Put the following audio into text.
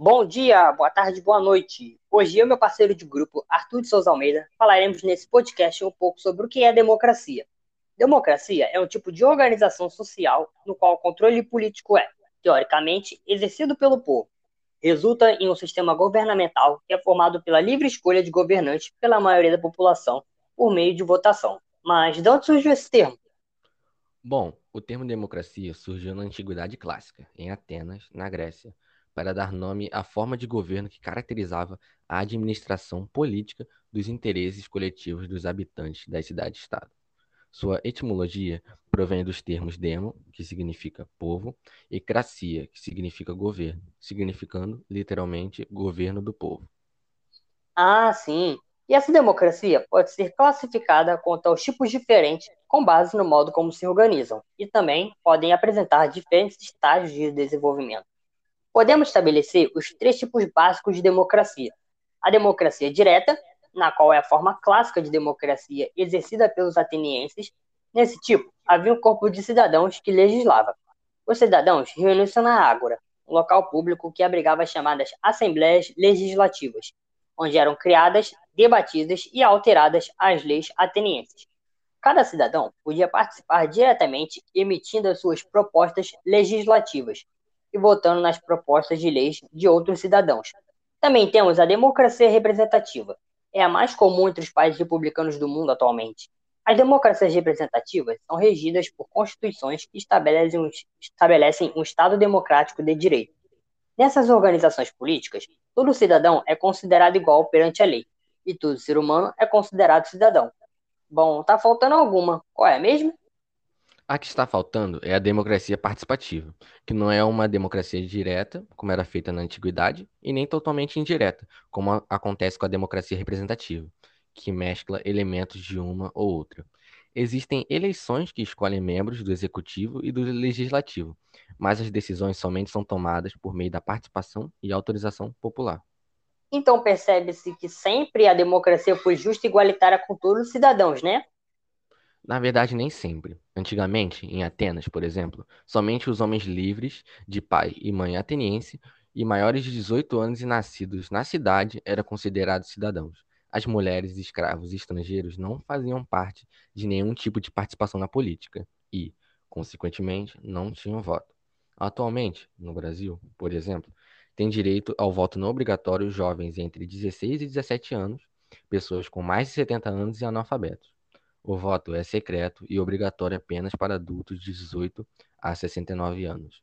Bom dia, boa tarde, boa noite. Hoje eu meu parceiro de grupo, Arthur de Souza Almeida, falaremos nesse podcast um pouco sobre o que é democracia. Democracia é um tipo de organização social no qual o controle político é, teoricamente, exercido pelo povo. Resulta em um sistema governamental que é formado pela livre escolha de governantes pela maioria da população por meio de votação. Mas de onde surgiu esse termo? Bom, o termo democracia surgiu na Antiguidade Clássica, em Atenas, na Grécia para dar nome à forma de governo que caracterizava a administração política dos interesses coletivos dos habitantes das cidades-estado. Sua etimologia provém dos termos demo, que significa povo, e cracia, que significa governo, significando literalmente governo do povo. Ah, sim. E essa democracia pode ser classificada quanto aos tipos diferentes com base no modo como se organizam, e também podem apresentar diferentes estágios de desenvolvimento. Podemos estabelecer os três tipos básicos de democracia: a democracia direta, na qual é a forma clássica de democracia exercida pelos atenienses. Nesse tipo, havia um corpo de cidadãos que legislava. Os cidadãos reuniam-se na Ágora, um local público que abrigava as chamadas Assembleias Legislativas, onde eram criadas, debatidas e alteradas as leis atenienses. Cada cidadão podia participar diretamente emitindo as suas propostas legislativas, e votando nas propostas de leis de outros cidadãos. Também temos a democracia representativa. É a mais comum entre os países republicanos do mundo atualmente. As democracias representativas são regidas por constituições que estabelecem um, estabelecem um Estado democrático de direito. Nessas organizações políticas, todo cidadão é considerado igual perante a lei, e todo ser humano é considerado cidadão. Bom, tá faltando alguma. Qual é mesmo? A que está faltando é a democracia participativa, que não é uma democracia direta, como era feita na antiguidade, e nem totalmente indireta, como acontece com a democracia representativa, que mescla elementos de uma ou outra. Existem eleições que escolhem membros do executivo e do legislativo, mas as decisões somente são tomadas por meio da participação e autorização popular. Então percebe-se que sempre a democracia foi justa e igualitária com todos os cidadãos, né? Na verdade, nem sempre. Antigamente, em Atenas, por exemplo, somente os homens livres, de pai e mãe ateniense, e maiores de 18 anos e nascidos na cidade eram considerados cidadãos. As mulheres, escravos e estrangeiros não faziam parte de nenhum tipo de participação na política e, consequentemente, não tinham voto. Atualmente, no Brasil, por exemplo, têm direito ao voto não obrigatório jovens entre 16 e 17 anos, pessoas com mais de 70 anos e analfabetos. O voto é secreto e obrigatório apenas para adultos de 18 a 69 anos.